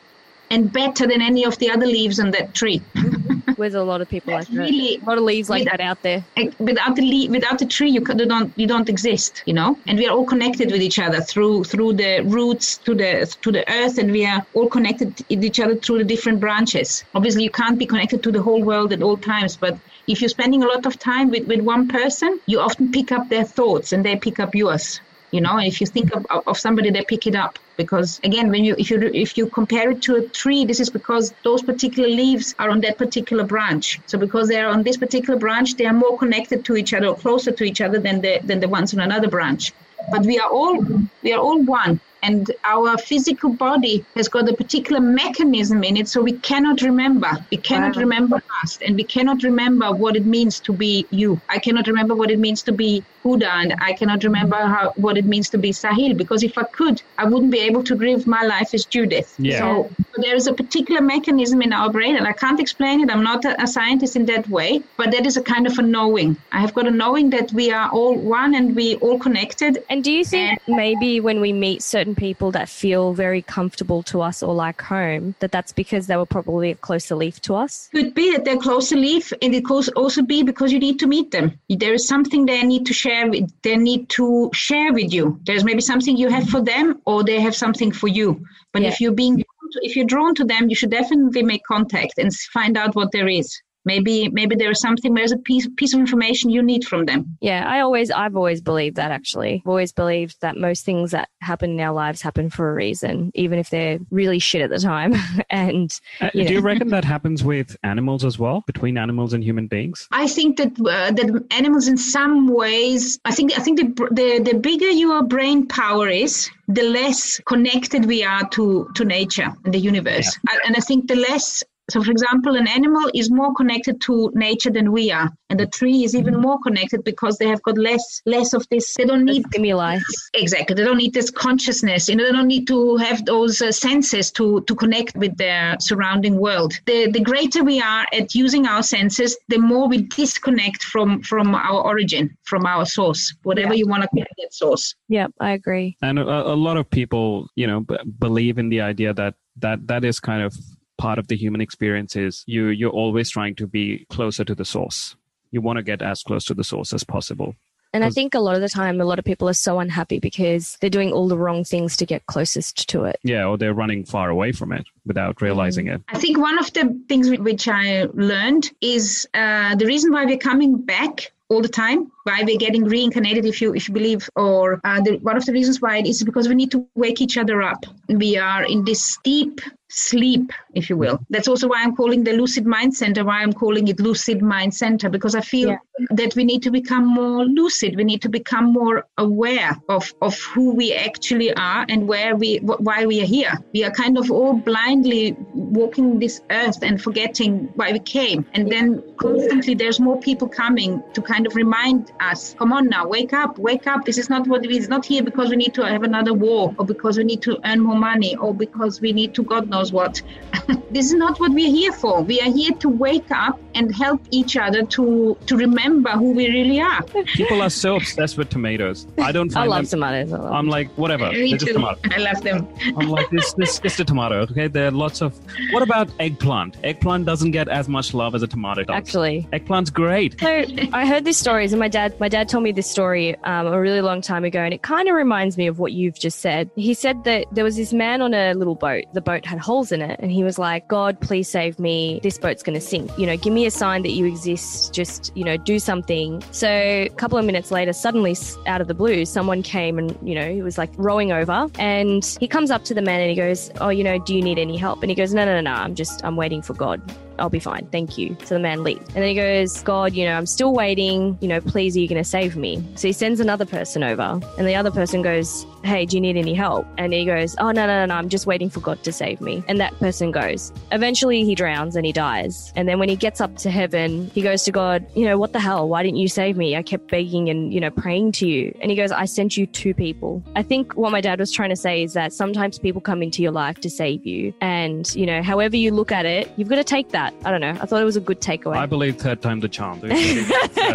and better than any of the other leaves on that tree. with a lot of people like That's that? really A lot of leaves like with- that out there. Without the le- without the tree you, you don't you don't exist you know and we are all connected with each other through through the roots to the to the earth and we are all connected with each other through the different branches obviously you can't be connected to the whole world at all times but if you're spending a lot of time with, with one person you often pick up their thoughts and they pick up yours you know if you think of, of somebody they pick it up. Because again when you if you if you compare it to a tree this is because those particular leaves are on that particular branch. So because they are on this particular branch they are more connected to each other or closer to each other than the than the ones on another branch. But we are all we are all one and our physical body has got a particular mechanism in it so we cannot remember. We cannot Wow. remember past and we cannot remember what it means to be you. I cannot remember what it means to be huda and i cannot remember how what it means to be sahil because if i could i wouldn't be able to live my life as judith. Yeah. so there is a particular mechanism in our brain and i can't explain it. I'm not a, a scientist in that way but that is a kind of a knowing. I have got a knowing that we are all one and we all connected. And do you think maybe when we meet certain people that feel very comfortable to us or like home, that that's because they were probably a closer leaf to us? could be that they're closer leaf and it could also be because you need to meet them there is something they need to share with they need to share with you there's maybe something you have for them or they have something for you but Yeah. if you're being if you're drawn to them you should definitely make contact and find out what there is maybe maybe there is something there's a piece piece of information you need from them Yeah, I always, I've always believed that actually. I've always believed that most things that happen in our lives happen for a reason, even if they're really shit at the time. and Uh, Yeah. Do you reckon that happens with animals as well, between animals and human beings? I think that uh, that animals, in some ways, I think I think the, the the bigger your brain power is, the less connected we are to to nature and the universe. I- And I think the less. So, for example, an animal is more connected to nature than we are, and the tree is even more connected because they have got less less of this. They don't need stimuli. exactly. They don't need this consciousness. You know, they don't need to have those uh, senses to to connect with their surrounding world. The the greater we are at using our senses, the more we disconnect from from our origin, from our source, whatever you want to call that source. Yep, I agree. And a, a lot of people, you know, b- believe in the idea that that that is kind of part of the human experience is you you're always trying to be closer to the source. You want to get as close to the source as possible. And I think a lot of the time, a lot of people are so unhappy because they're doing all the wrong things to get closest to it. Yeah, or they're running far away from it without realizing it. I think one of the things which I learned is uh, the reason why we're coming back all the time, why we're getting reincarnated, if you if you believe, or uh, the, one of the reasons why it is because we need to wake each other up. We are in this deep sleep, if you will. That's also why I'm calling the Lucid Mind Center, why I'm calling it Lucid Mind Center, because I feel Yeah. that we need to become more lucid. We need to become more aware of, of who we actually are and where we wh- why we are here. We are kind of all blindly walking this earth and forgetting why we came. And then constantly there's more people coming to kind of remind us, come on now, wake up, wake up. This is not what we is not here because we need to have another war or because we need to earn more money or because we need to God knows what. this is not what we are here for. We are here to wake up and help each other to to remember who we really are. People are so obsessed with tomatoes. I don't I love them. tomatoes. I love I'm like, whatever. Me They're just too. I love them. I'm like, this, this is just a tomato. Okay, there are lots of. What about eggplant? Eggplant doesn't get as much love as a tomato does. Actually, eggplant's great. So I heard these stories, and my dad, my dad told me this story um, a really long time ago, and it kind of reminds me of what you've just said. He said that there was this man on a little boat. The boat had holes in it, and he was like, "God, please save me. This boat's going to sink. You know, give me a sign that you exist. Just you know, do something." So a couple of minutes later, suddenly out of the blue, someone came and you know he was like rowing over, and he comes up to the man and he goes, "Oh, you know, do you need any help?" And he goes, "No, no, no, no. I'm just I'm waiting for God." I'll be fine. Thank you. So the man leaves. And then he goes, God, you know, I'm still waiting. You know, please, are you going to save me? So he sends another person over. And the other person goes, Hey, do you need any help? And he goes, Oh, no, no, no, no. I'm just waiting for God to save me. And that person goes. Eventually, he drowns and he dies. And then when he gets up to heaven, he goes to God, You know, what the hell? Why didn't you save me? I kept begging and, you know, praying to you. And he goes, I sent you two people. I think what my dad was trying to say is that sometimes people come into your life to save you. And, you know, however you look at it, you've got to take that. I don't know. I thought it was a good takeaway. I believe third time the charm.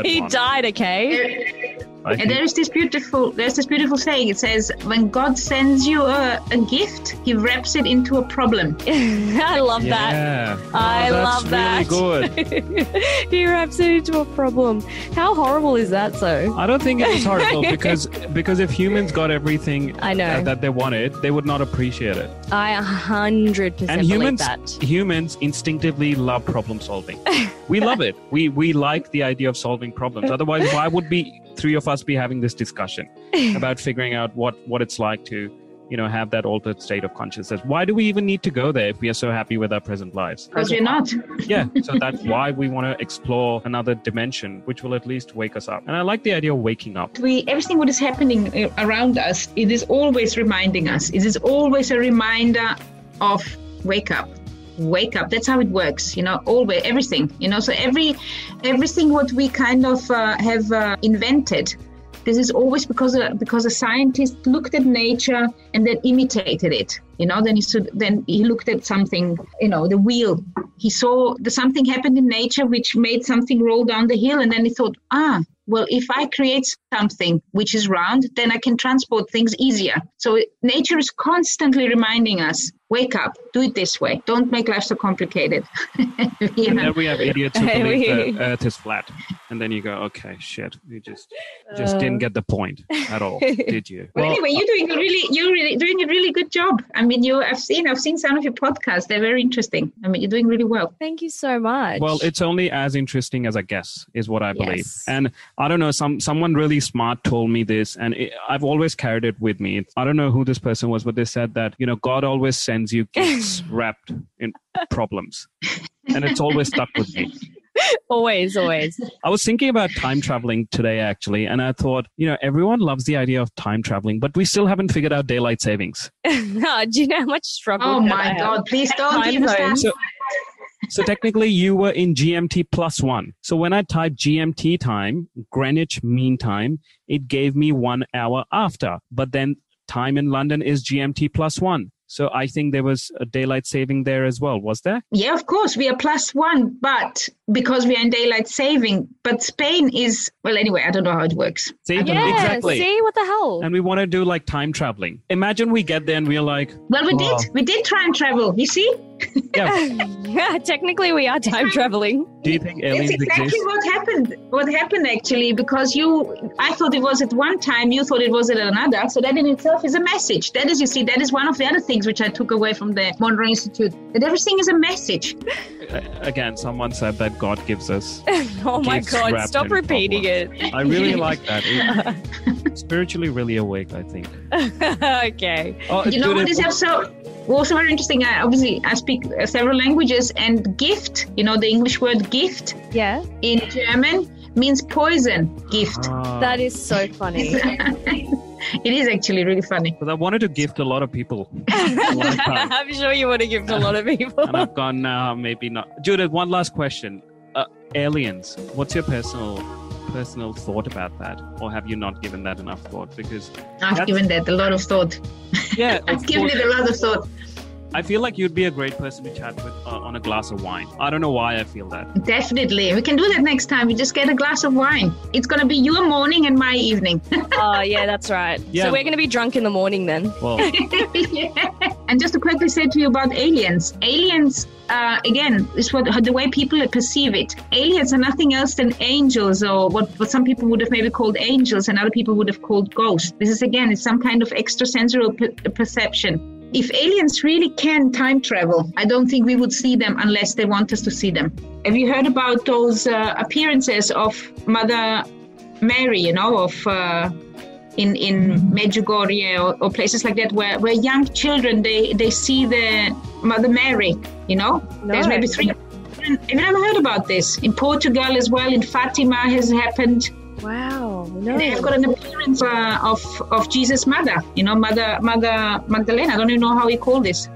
he died, okay? and there is this beautiful there's this beautiful saying. It says when god sends you a, a gift he wraps it into a problem. I love yeah. that. Oh, i love that. really good. He wraps it into a problem. How horrible is that so i don't think it's horrible because because if humans got everything i know. that they wanted they would not appreciate it. I a 100% and humans that. humans instinctively love problem solving. We love it. We we like the idea of solving problems. Otherwise why would we three of us be having this discussion about figuring out what what it's like to you know have that altered state of consciousness. Why do we even need to go there if we are so happy with our present lives? Because we're not. Yeah so that's why we want to explore another dimension which will at least wake us up. And i like the idea of waking up. We everything what is happening uh, around us it is always reminding us. It is always a reminder of wake up wake up. That's how it works you know always everything you know. So every everything what we kind of uh, have uh, invented this is always because a, because a scientist looked at nature and then imitated it you know then he stood then he looked at something you know the wheel he saw the something happened in nature which made something roll down the hill and then he thought ah well, if I create something which is round, then I can transport things easier. So nature is constantly reminding us wake up, do it this way. Don't make life so complicated. yeah. And then we have idiots who believe the earth is flat. And then you go, okay, shit, you just just uh, didn't get the point at all, did you? Well, well, anyway, you're doing a really you're really doing a really good job. I mean, you I've seen I've seen some of your podcasts. They're very interesting. I mean, you're doing really well. Thank you so much. Well, it's only as interesting as I guess is what I believe. Yes. And I don't know, some someone really smart told me this, and it, I've always carried it with me. I don't know who this person was, but they said that you know God always sends you gifts wrapped in problems, and it's always stuck with me. always, always. I was thinking about time traveling today, actually, and I thought, you know, everyone loves the idea of time traveling, but we still haven't figured out daylight savings. no, do you know how much struggle? Oh my God! Please don't even. So, so technically you were in GMT plus one. So when I typed GMT time, Greenwich Mean Time, it gave me one hour after. But then time in London is GMT plus one. So I think there was a daylight saving there as well, was there? Yeah, of course. We are plus one, but because we are in daylight saving. But Spain is, well, anyway, I don't know how it works. See, yeah, exactly. See, what the hell? And we want to do like time traveling. Imagine we get there and we're like, well, we did. We did time travel. You see? Yeah. yeah, technically we are time traveling. Do you think aliens That's exactly exist? what happened. What happened actually, because you, I thought it was at one time, you thought it was at another. So that in itself is a message. That is, you see, that is one of the other things which I took away from the Monroe Institute. That everything is a message. Again, someone said that God gives us. oh my God! Stop repeating problems. it. I really like that. It, spiritually, really awake. I think. okay. Oh, you know what? what is so also very interesting. I, obviously, I speak several languages, and gift. You know the English word gift. Yeah. In German means poison. Gift. Ah. That is so funny. it is actually really funny. Because I wanted to gift a lot of people. I'm sure you want to gift a lot of people. and I've gone now, uh, maybe not. Judith, one last question. Uh, aliens. What's your personal personal thought about that, or have you not given that enough thought? Because I've given that a lot of thought. Yeah, I've given it a lot of thought. I feel like you'd be a great person to chat with uh, on a glass of wine. I don't know why I feel that. Definitely. We can do that next time. We just get a glass of wine. It's going to be your morning and my evening. oh, yeah, that's right. Yeah. So we're going to be drunk in the morning then. Well. yeah. And just to quickly say to you about aliens. Aliens, uh, again, is what the way people perceive it. Aliens are nothing else than angels or what, what some people would have maybe called angels and other people would have called ghosts. This is, again, it's some kind of extrasensory perception if aliens really can time travel, I don't think we would see them unless they want us to see them. Have you heard about those uh, appearances of Mother Mary, you know, of uh, in in Medjugorje or, or, places like that, where, where young children they they see the Mother Mary, you know? No. There's maybe three have you never heard about this? In Portugal as well, in Fatima has happened. Wow. No. They have got an appearance uh, of of Jesus' mother. You know, Mother Mother Magdalena. I don't even know how we call this.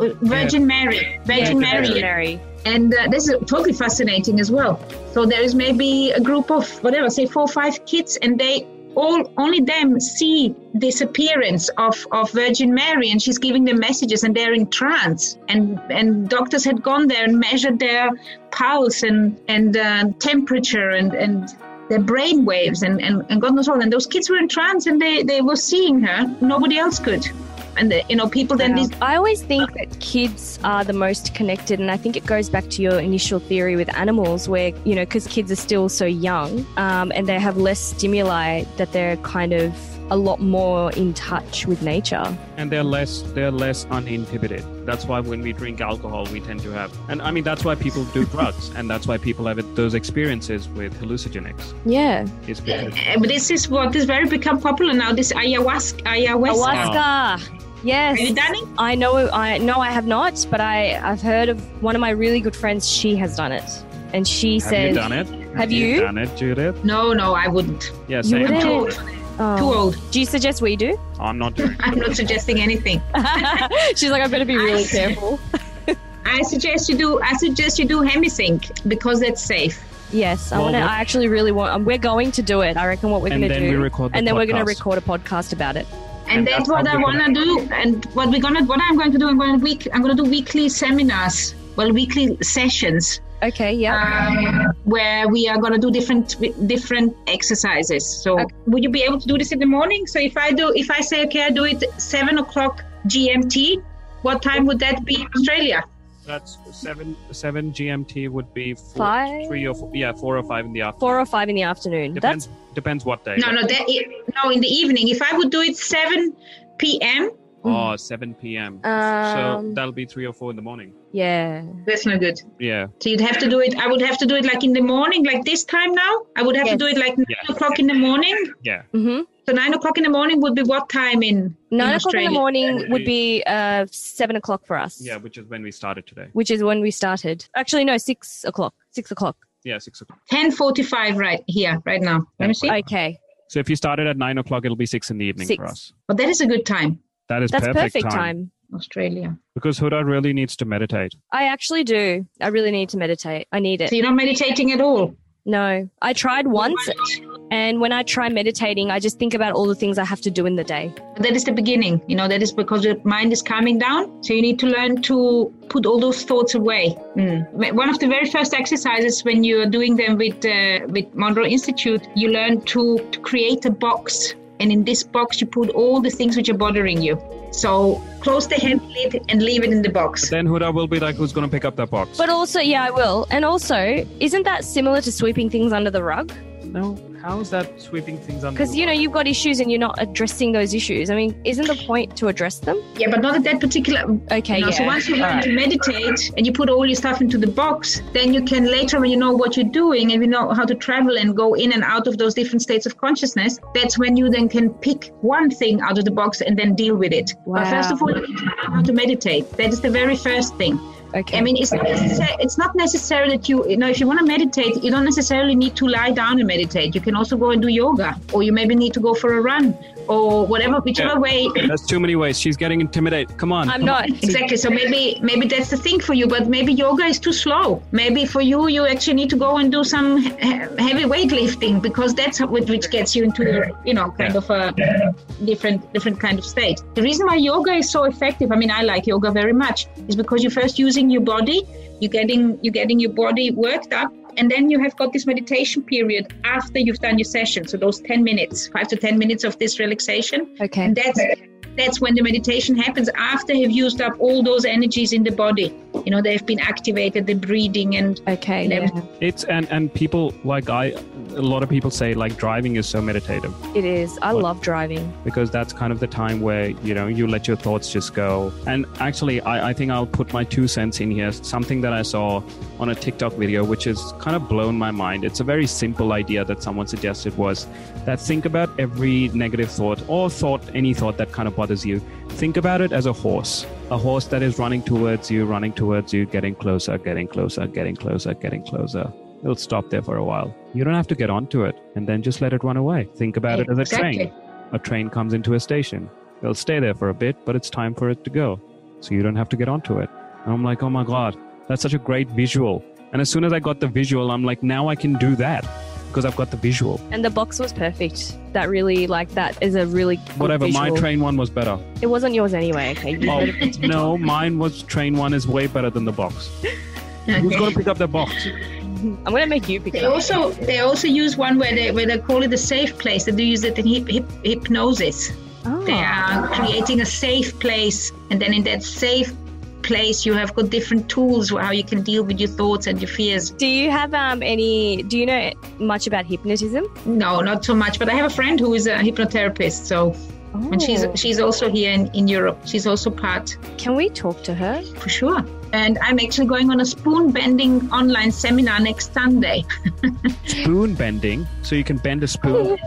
Uh, Virgin Mary. Virgin Yeah, Mary. Mary. And uh, this is totally fascinating as well. So there is maybe a group of whatever, say four or five kids, and they all only them see this appearance of, of Virgin Mary, and she's giving them messages, and they're in trance. And and doctors had gone there and measured their pulse and and uh, temperature and and their brain waves and, and, and God knows what. And those kids were in trance, and they they were seeing her. Nobody else could. And the, you know, people then Wow. these I always think that kids are the most connected, and I think it goes back to your initial theory with animals, where you know, because kids are still so young um, and they have less stimuli, that they're kind of a lot more in touch with nature. and they're less they're less uninhibited that's why when we drink alcohol we tend to have and i mean that's why people do drugs and that's why people have those experiences with hallucinogenics Yeah, is because Uh, but this is what is very become popular now. This ayahuasca. Ayahuasca. ayahuasca. Yes, Have you done it? I know. I no, I have not, but I I've heard of one of my really good friends. She has done it, and she have says, you done it Have you? done it judith No, no, I wouldn't. yeah You same wouldn't? Too old. Oh. Too old. Do you suggest we do? i'm not doing I'm not suggesting anything. She's like, I better be really careful. I suggest you do. I suggest you do hemisync because that's safe. Yes, I Well, want to. I actually really want. um, We're going to do it. I reckon what we're going to do, we record the and then we're going to record a podcast about it. And, And that's, that's what I want to do. And what we're gonna, what I'm going to do, I'm going to week, I'm going to do weekly seminars. Well, weekly sessions Okay. Yeah. um, where we are going to do different different exercises. So, Okay. would you be able to do this in the morning? So, if I do, if I say, okay, I do it seven o'clock GMT, what time would that be in Australia? That's 7 7 gmt would be four, Five? 3 or 4 yeah 4 or 5 in the afternoon Four or five in the afternoon. depends depends what day No, no, that no, in the evening. If I would do it seven p.m., oh 7 p.m so Um, that'll be 3 or 4 in the morning yeah. that's not good. yeah So you'd have to do it. I would have to do it like in the morning, like this time now. I would have Yes. to do it like nine Yeah. o'clock in the morning. yeah Mm-hmm. So nine o'clock in the morning would be what time in Nine in o'clock in the Australia? morning would be uh, seven o'clock for us. yeah which is when we started today Which is when we started. Actually, no, six o'clock. Six o'clock. yeah 6 o'clock Ten forty-five right here, right now. Let me see. Okay. So if you started at nine o'clock, it'll be six in the evening Six. for us. But that is a good time, That is That's perfect, perfect, time. time. Australia. because Huda really needs to meditate. I actually do. I really need to meditate. I need it. So you're not meditating at all. No, I tried once, and when I try meditating, I just think about all the things I have to do in the day. That is the beginning. You know, that is because your mind is calming down. So you need to learn to put all those thoughts away. Mm. One of the very first exercises when you are doing them with uh, with Monroe Institute, you learn to, to create a box, and in this box you put all the things which are bothering you. So close the hand lid and leave it in the box. Then Huda will be like, who's going to pick up that box? But also, yeah, I will. And also, isn't that similar to sweeping things under the rug? no, how is that sweeping things under? Because you know you've got issues and you're not addressing those issues. I mean, isn't the point to address them? Yeah, but not at that particular. Okay, You know, yeah. So once you learn Alright. to meditate and you put all your stuff into the box, then you can later, when you know what you're doing and you know how to travel and go in and out of those different states of consciousness, that's when you then can pick one thing out of the box and then deal with it. But first of all, you need to learn how to meditate. That is the very first thing. Okay. I mean, it's not, necessary, it's not necessary that you, you know, if you want to meditate, you don't necessarily need to lie down and meditate. You can also go and do yoga, or you maybe need to go for a run, or whatever, whichever Yeah. way There's too many ways. She's getting intimidated. Come on. I'm come not. on. Exactly. So maybe maybe that's the thing for you, but maybe yoga is too slow. Maybe for you, you actually need to go and do some he- heavy weightlifting because that's what which gets you into you know kind Yeah. of a different different kind of state. The reason why yoga is so effective, I mean, I like yoga very much, is because you're first using your body, you're getting you're getting your body worked up. And then you have got this meditation period after you've done your session. So those 10 minutes, five to 10 minutes of this relaxation. Okay. And that's that's when the meditation happens after you've used up all those energies in the body. You know, they've been activated, the breathing and Okay. and Yeah. It's and and people like I, a lot of people say like driving is so meditative It is. I What? love driving. because that's kind of the time where you know you let your thoughts just go. And actually, I, I think I'll put my two cents in here. Something that I saw on a TikTok video, which has kind of blown my mind. It's a very simple idea that someone suggested was that think about every negative thought or thought, any thought that kind of bothers bothers you, think about it as a horse. A horse that is running towards you, running towards you, getting closer, getting closer, getting closer, getting closer. It'll stop there for a while. You don't have to get onto it and then just let it run away. Think about it as a train. A train comes into a station. It'll stay there for a bit, but it's time for it to go. So you don't have to get onto it. And I'm like, oh my God, that's such a great visual. And as soon as I got the visual, I'm like, now I can do that because I've got the visual. And the box was perfect. That really, like, that is a really good Whatever, my train one was better. It wasn't yours anyway. Okay, you Oh, no, mine was train one is way better than the box. Who's Okay. going to pick up the box? I'm gonna make you pick it They up. also they also use one where they where they call it a safe place. They do use it in hip, hip, hypnosis. Oh. They are creating a safe place, and then in that safe place, you have got different tools how you can deal with your thoughts and your fears. Do you have um any? Do you know much about hypnotism? No, not so much. But I have a friend who is a hypnotherapist, so and she's Oh. she's also here in, in Europe. She's also part Can we talk to her? for sure. And I'm actually going on a spoon bending online seminar next Sunday. Spoon bending, so you can bend a spoon.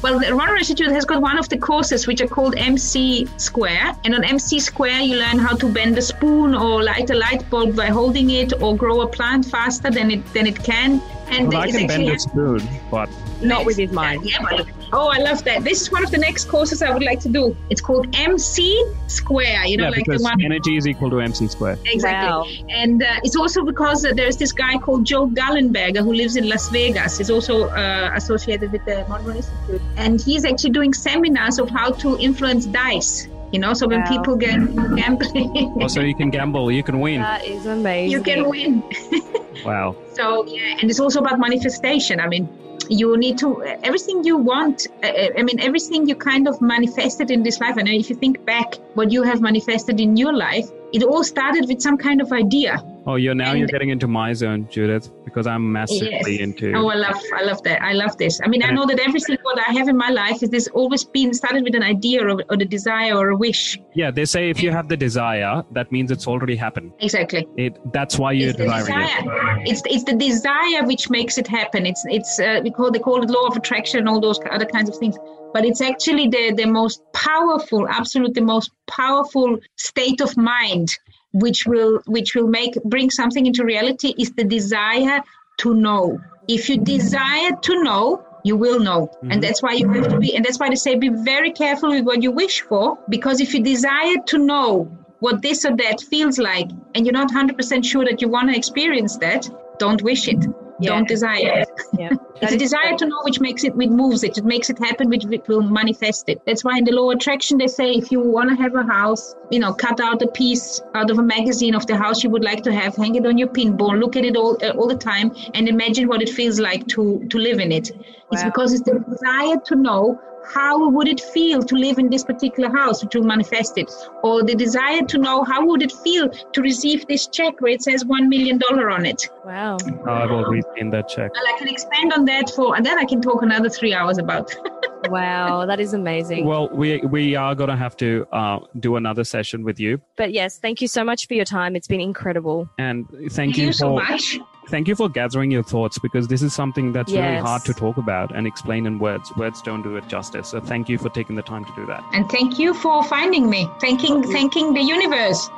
Well, the Monroe Institute has got one of the courses which are called MC Square. And on MC Square, you learn how to bend a spoon or light a light bulb by holding it or grow a plant faster than it than it can. And Well, I can bend a spoon, but Not with his mind. Yeah, but oh, I love that. This is one of the next courses I would like to do. It's called MC Square. You know, yeah, like the one. energy is equal to MC Square. Exactly. Wow. And uh, it's also because uh, there's this guy called Joe Gallenberger who lives in Las Vegas. He's also uh, associated with the Monroe Institute. And he's actually doing seminars of how to influence dice. You know, so when Wow. people get gambling, Also, you can gamble, you can win. That is amazing. you can win. Wow. So, yeah, and it's also about manifestation. I mean, you need to, everything you want, uh, I mean, everything you kind of manifested in this life. And if you think back what you have manifested in your life, it all started with some kind of idea. Oh, you're now you're getting into my zone, Judith, because I'm massively Yes. into. Oh, I love, I love that. I love this. I mean, I know that everything what I have in my life is this always been started with an idea or, or the desire or a wish. Yeah, they say if you have the desire, that means it's already happened. Exactly. It that's why you're It's desiring it. It's it's the desire which makes it happen. It's it's uh, we call they call it law of attraction and all those other kinds of things. But it's actually the the most powerful, absolutely most powerful state of mind which will which will make bring something into reality is the desire to know. If you desire to know, you will know. Mhm. And that's why you have to be and that's why they say be very careful with what you wish for because if you desire to know what this or that feels like and you're not 100% sure that you want to experience that, don't wish it. Yeah. Don't desire it. Yeah. It's a desire to know which makes it, which moves it, it makes it happen, which will manifest it. That's why in the law of attraction they say if you want to have a house, you know, cut out a piece out of a magazine of the house you would like to have, hang it on your pinboard, look at it all uh, all the time, and imagine what it feels like to to live in it. It's because it's the desire to know how would it feel to live in this particular house which will manifest it or the desire to know how would it feel to receive this check where it says one million dollar on it Wow. I've already seen that check. well i can expand on that for and then i can talk another three hours about Wow. That is amazing. Well, we we are gonna have to uh, do another session with you, But yes, thank you so much for your time. It's been incredible. and thank, thank you you for so much thank you for gathering your thoughts because this is something that's really hard to talk about and explain in words. Words don't do it justice. So thank you for taking the time to do that. and thank you for finding me thanking thanking the universe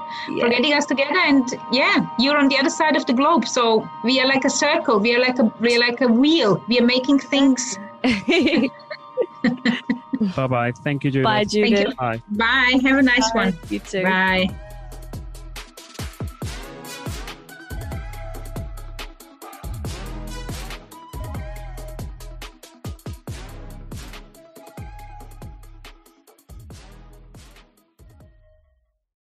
for getting us together and yeah you're on the other side of the globe so we are like a circle we are like a we are like a wheel we are making things Bye bye. Thank you, Judith. Bye, Thank you. Judith. Bye. bye have a nice one You too. bye